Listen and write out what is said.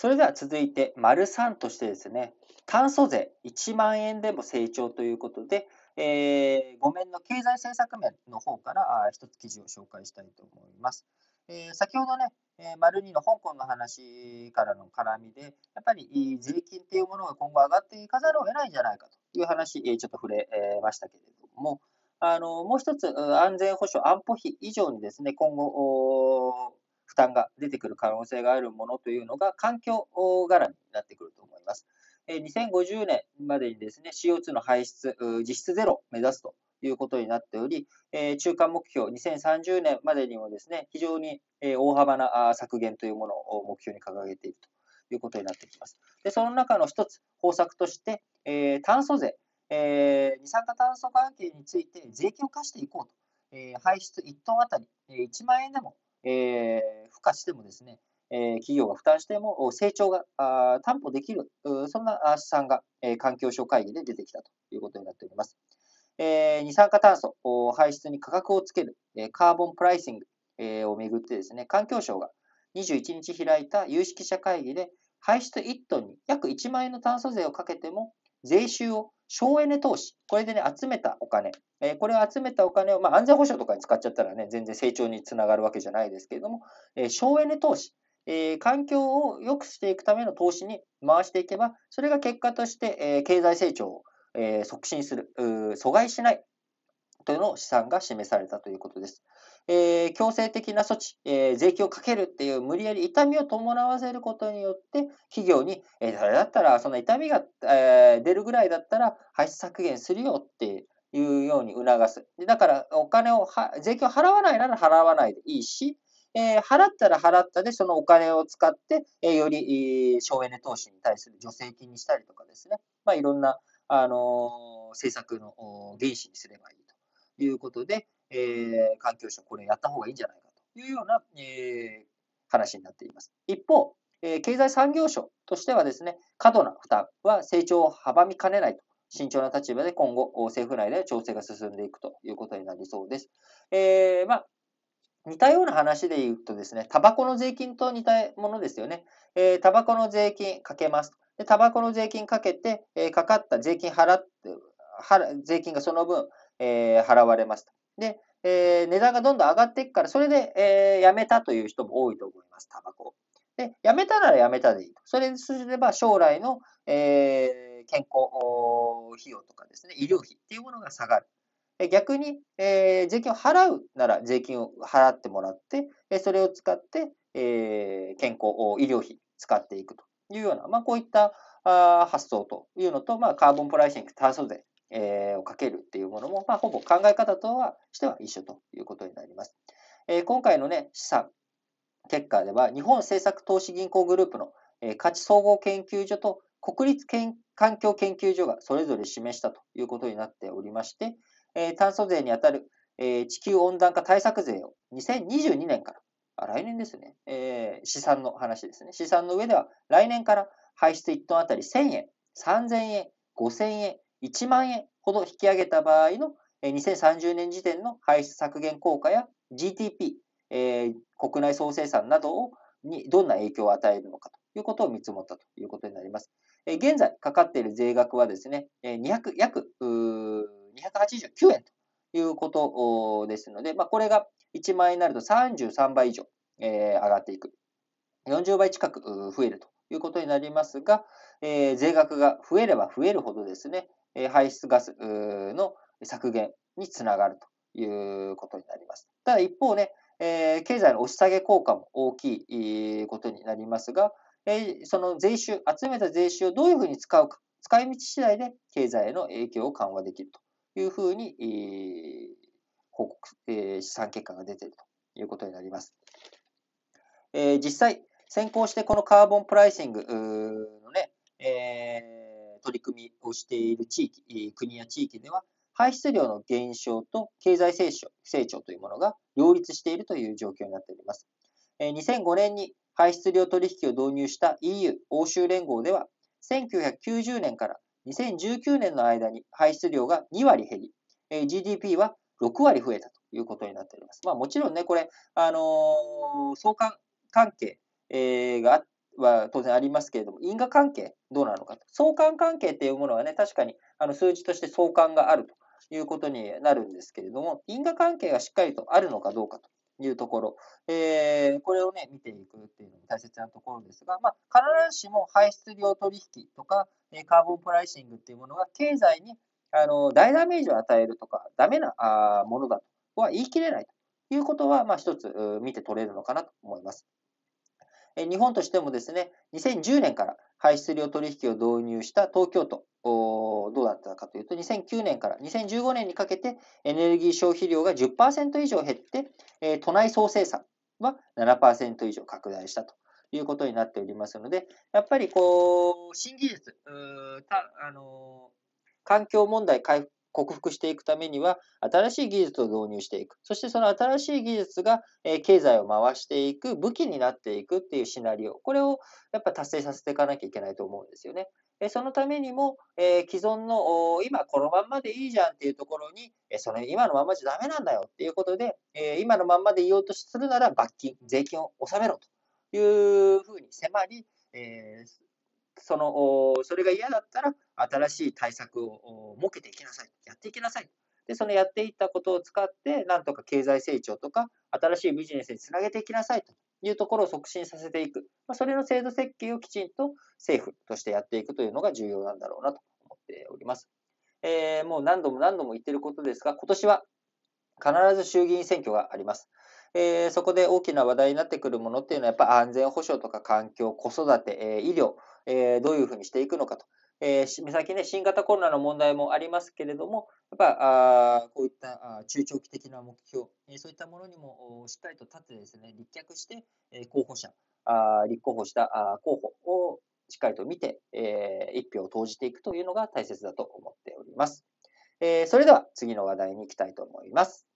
それでは続いて、丸3としてですね、炭素税1万円でも成長ということで、えー、5面の経済政策面の方から一つ記事を紹介したいと思います。えー、先ほどね、えー、丸2の香港の話からの絡みで、やっぱり税金っていうものが今後上がっていかざるを得ないんじゃないかという話、え、ちょっと触れましたけれども、あのもう一つ、安全保障、安保費以上にですね、今後、負担が出てくる可能性があるものというのが、環境絡みになってくると思います。2050年までにですね、CO2 の排出、実質ゼロを目指すということになっており、中間目標2030年までにもですね、非常に大幅な削減というものを目標に掲げているということになってきます。でその中の一つ、方策として、炭素税、二酸化炭素関係について税金を課していこうと。排出1トンあたり1万円でも、え付加してもですね、え企業が負担しても成長が担保できる、そんな試算がえ環境省会議で出てきたということになっております。え、二酸化炭素排出に価格をつける、え、カーボンプライシング、え、をめぐってですね、環境省が21日開いた有識者会議で、排出1トンに約1万円の炭素税をかけても、税収を省エネ投資、これでね、集めたお金、えー、これを集めたお金を、まあ、安全保障とかに使っちゃったらね、全然成長につながるわけじゃないですけれども、えー、省エネ投資、えー、環境を良くしていくための投資に回していけば、それが結果として、えー、経済成長をえ、促進する、阻害しないというのを試算が示されたということです。えー、強制的な措置、えー、税金をかけるっていう無理やり痛みを伴わせることによって、企業に、えー、誰だったら、その痛みが、えー、出るぐらいだったら排出削減するよっていうように促す。だから、お金をは、税金を払わないなら払わないでいいし、えー、払ったら払ったで、そのお金を使って、えー、より、えー、省エネ投資に対する助成金にしたりとかですね、まあ、いろんな、あの政策の原資にすればいいということで、えー、環境省、これやった方がいいんじゃないかというような、えー、話になっています。一方、えー、経済産業省としてはですね、過度な負担は成長を阻みかねないと、慎重な立場で今後、政府内で調整が進んでいくということになりそうです。えー、まあ似たような話で言うとですね、タバコの税金と似たものですよね。えー、タバコの税金かけます。で、タバコの税金かけて、えー、かかった税金払って、税金がその分、えー、払われます。で、えー、値段がどんどん上がっていくから、それで、えー、やめたという人も多いと思います、タバコ。で、やめたならやめたでいいと。それにすれば将来の、えー、健康費用とかですね、医療費っていうものが下がる。逆に、えー、税金を払うなら税金を払ってもらって、それを使って、えー、健康、医療費使っていくというような、まあ、こういったあ発想というのと、まあ、カーボンプライシング、炭素税、えー、をかけるっていうものも、まあ、ほぼ考え方とはしては一緒ということになります。えー、今回のね、試算結果では、日本政策投資銀行グループの、えー、価値総合研究所と国立環境研究所がそれぞれ示したということになっておりまして、えー、炭素税にあたる、えー、地球温暖化対策税を2022年からあ来年ですね、えー、試算の話ですね。試算の上では、来年から排出1トンあたり1000円、3000円、5000円、1万円ほど引き上げた場合の2030年時点の排出削減効果や GDP、えー、国内総生産などをにどんな影響を与えるのかということを見積もったということになります。えー、現在かかっている税額はですね、200約289円ということですので、まあ、これが1万円になると33倍以上、えー、上がっていく。40倍近く増えるということになりますが、えー、税額が増えれば増えるほどですね、排出ガスの削減につながるということになります。ただ一方ね、えー、経済の押し下げ効果も大きいことになりますが、えー、その税収、集めた税収をどういうふうに使うか、使い道次第で経済への影響を緩和できるというふうに、えー、報告、え、試算結果が出ているということになります。え、実際、先行してこのカーボンプライシング、取り組みをしている地域、国や地域では、排出量の減少と経済成長成長というものが両立しているという状況になっております。2005年に排出量取引を導入した EU 欧州連合では、1990年から2019年の間に排出量が2割減り、GDP は6割増えたということになっております。まあ、もちろんね、これ、あのー、相関関係、えー、がは当然ありますけれども、因果関係どうなのかと。相関関係っていうものはね、確かにあの数字として相関があるということになるんですけれども、因果関係がしっかりとあるのかどうかというところ、えー、これをね、見ていくっていうのも大切なところですが、まあ、必ずしも排出量取引とか、カーボンプライシングっていうものが経済にあの大ダメージを与えるとか、ダメなあものだとは言い切れないということは、まあ、一つ見て取れるのかなと思います。日本としてもですね、2010年から排出量取引を導入した東京都、どうだったかというと、2009年から2015年にかけてエネルギー消費量が10%以上減って、都内総生産は7%以上拡大したということになっておりますので、やっぱりこう、新技術、たあの環境問題回復克服していくためには、新しい技術を導入していく。そしてその新しい技術が、え経済を回していく武器になっていくっていうシナリオ。これをやっぱ達成させていかなきゃいけないと思うんですよね。えそのためにも、え既存の今このまんまでいいじゃんっていうところに、えその今のまんまじゃダメなんだよっていうことで、え今のまんまでいようとするなら罰金、税金を納めろというふうに迫り、えその、それが嫌だったら、新しい対策を設けていきなさい。やっていきなさい。で、そのやっていったことを使って、なんとか経済成長とか、新しいビジネスにつなげていきなさいというところを促進させていく。まあ、それの制度設計をきちんと政府としてやっていくというのが重要なんだろうなと思っております。えー、もう何度も何度も言ってることですが、今年は必ず衆議院選挙があります。えー、そこで大きな話題になってくるものっていうのは、やっぱ安全保障とか環境、子育て、えー、医療、え、どういうふうにしていくのかと。えー、目先ね、新型コロナの問題もありますけれども、やっぱあこういったあ中長期的な目標、えー、そういったものにもしっかりと立ってですね、立脚して、えー、候補者、あ立候補したあ候補をしっかりと見て、えー、一票を投じていくというのが大切だと思っております。えー、それでは次の話題に行きたいと思います。